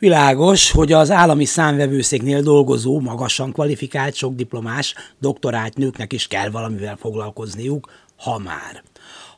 Világos, hogy az állami számvevőszéknél dolgozó, magasan kvalifikált, sok diplomás, doktorált nőknek is kell valamivel foglalkozniuk, ha már.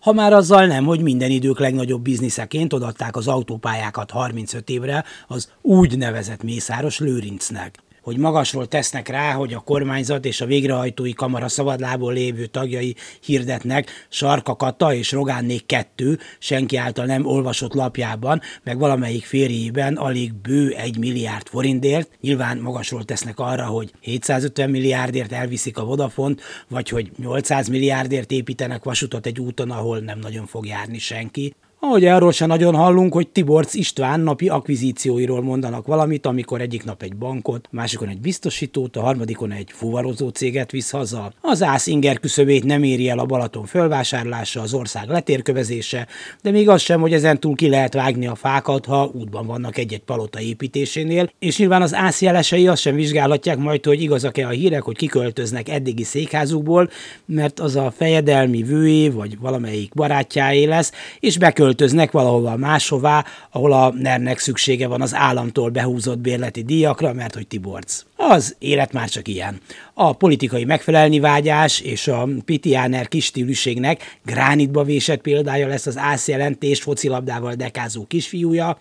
Ha már azzal nem, hogy minden idők legnagyobb bizniszeként odaadták az autópályákat 35 évre az úgynevezett Mészáros Lőrincnek hogy magasról tesznek rá, hogy a kormányzat és a végrehajtói kamara szabadlából lévő tagjai hirdetnek Sarka Kata és Rogánnék kettő, senki által nem olvasott lapjában, meg valamelyik férjében alig bő egy milliárd forintért. Nyilván magasról tesznek arra, hogy 750 milliárdért elviszik a Vodafont, vagy hogy 800 milliárdért építenek vasutat egy úton, ahol nem nagyon fog járni senki. Ahogy arról sem nagyon hallunk, hogy Tiborc István napi akvizícióiról mondanak valamit, amikor egyik nap egy bankot, másikon egy biztosítót, a harmadikon egy fuvarozó céget visz haza. Az ász inger küszöbét nem éri el a Balaton fölvásárlása, az ország letérkövezése, de még az sem, hogy ezen túl ki lehet vágni a fákat, ha útban vannak egy-egy palota építésénél, és nyilván az ász jelesei azt sem vizsgálhatják majd, hogy igazak-e a hírek, hogy kiköltöznek eddigi székházukból, mert az a fejedelmi vőé vagy valamelyik barátjáé lesz, és bekölt költöznek valahova máshová, ahol a ner szüksége van az államtól behúzott bérleti díjakra, mert hogy Tiborc. Az élet már csak ilyen. A politikai megfelelni vágyás és a pitiáner kistílűségnek gránitba vésett példája lesz az ászjelentés focilabdával dekázó kisfiúja,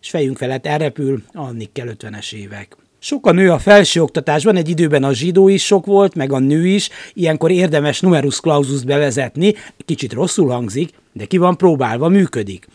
és fejünk felett elrepül a Nikkel 50-es évek. Sok a nő a felsőoktatásban, egy időben a zsidó is sok volt, meg a nő is, ilyenkor érdemes numerus clausus bevezetni, kicsit rosszul hangzik, de ki van próbálva, működik.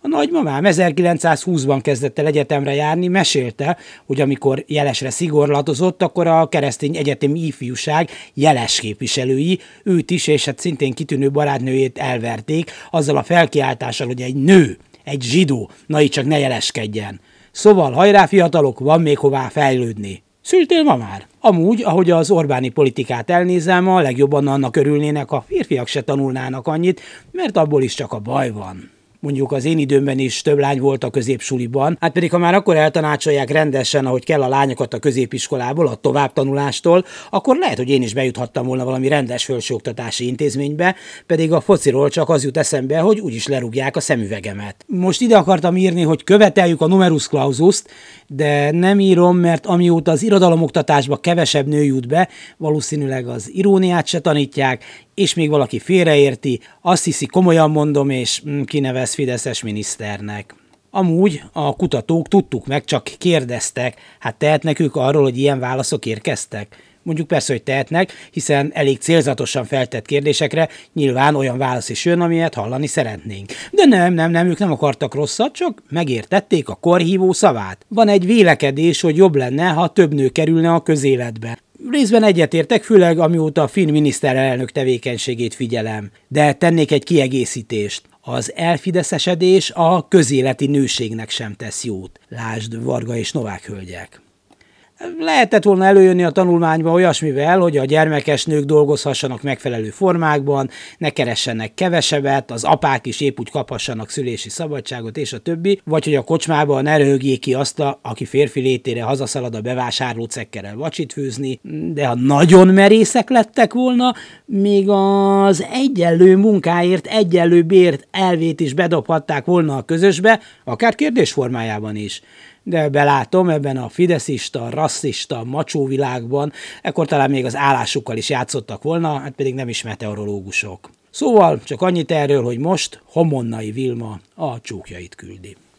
A nagymamám 1920-ban kezdett el egyetemre járni, mesélte, hogy amikor jelesre szigorlatozott, akkor a keresztény egyetemi ifjúság jeles képviselői, őt is, és hát szintén kitűnő barátnőjét elverték, azzal a felkiáltással, hogy egy nő, egy zsidó, na így csak ne jeleskedjen. Szóval hajrá fiatalok, van még hová fejlődni. Szültél ma már? Amúgy, ahogy az Orbáni politikát elnézem, a legjobban annak örülnének, a férfiak se tanulnának annyit, mert abból is csak a baj van mondjuk az én időmben is több lány volt a középsuliban, hát pedig ha már akkor eltanácsolják rendesen, ahogy kell a lányokat a középiskolából, a továbbtanulástól, akkor lehet, hogy én is bejuthattam volna valami rendes felsőoktatási intézménybe, pedig a fociról csak az jut eszembe, hogy úgyis lerúgják a szemüvegemet. Most ide akartam írni, hogy követeljük a numerus clausus de nem írom, mert amióta az irodalomoktatásba kevesebb nő jut be, valószínűleg az iróniát se tanítják, és még valaki félreérti, azt hiszi, komolyan mondom, és mm, kinevez Fideszes miniszternek. Amúgy a kutatók tudtuk meg, csak kérdeztek, hát tehetnek ők arról, hogy ilyen válaszok érkeztek? Mondjuk persze, hogy tehetnek, hiszen elég célzatosan feltett kérdésekre nyilván olyan válasz is jön, amilyet hallani szeretnénk. De nem, nem, nem, ők nem akartak rosszat, csak megértették a korhívó szavát. Van egy vélekedés, hogy jobb lenne, ha több nő kerülne a közéletbe. Részben egyetértek, főleg amióta a finn miniszterelnök tevékenységét figyelem. De tennék egy kiegészítést. Az elfideszesedés a közéleti nőségnek sem tesz jót. Lásd Varga és Novák hölgyek. Lehetett volna előjönni a tanulmányba olyasmivel, hogy a gyermekes nők dolgozhassanak megfelelő formákban, ne keressenek kevesebbet, az apák is épp úgy kaphassanak szülési szabadságot, és a többi, vagy hogy a kocsmában ne röhögjék ki azt, aki férfi létére hazaszalad a bevásárló cekkerel vacsit főzni, de ha nagyon merészek lettek volna, még az egyenlő munkáért egyenlő bért elvét is bedobhatták volna a közösbe, akár kérdés formájában is de belátom ebben a fideszista, rasszista, macsó világban, ekkor talán még az állásukkal is játszottak volna, hát pedig nem is meteorológusok. Szóval csak annyit erről, hogy most Homonnai Vilma a csókjait küldi.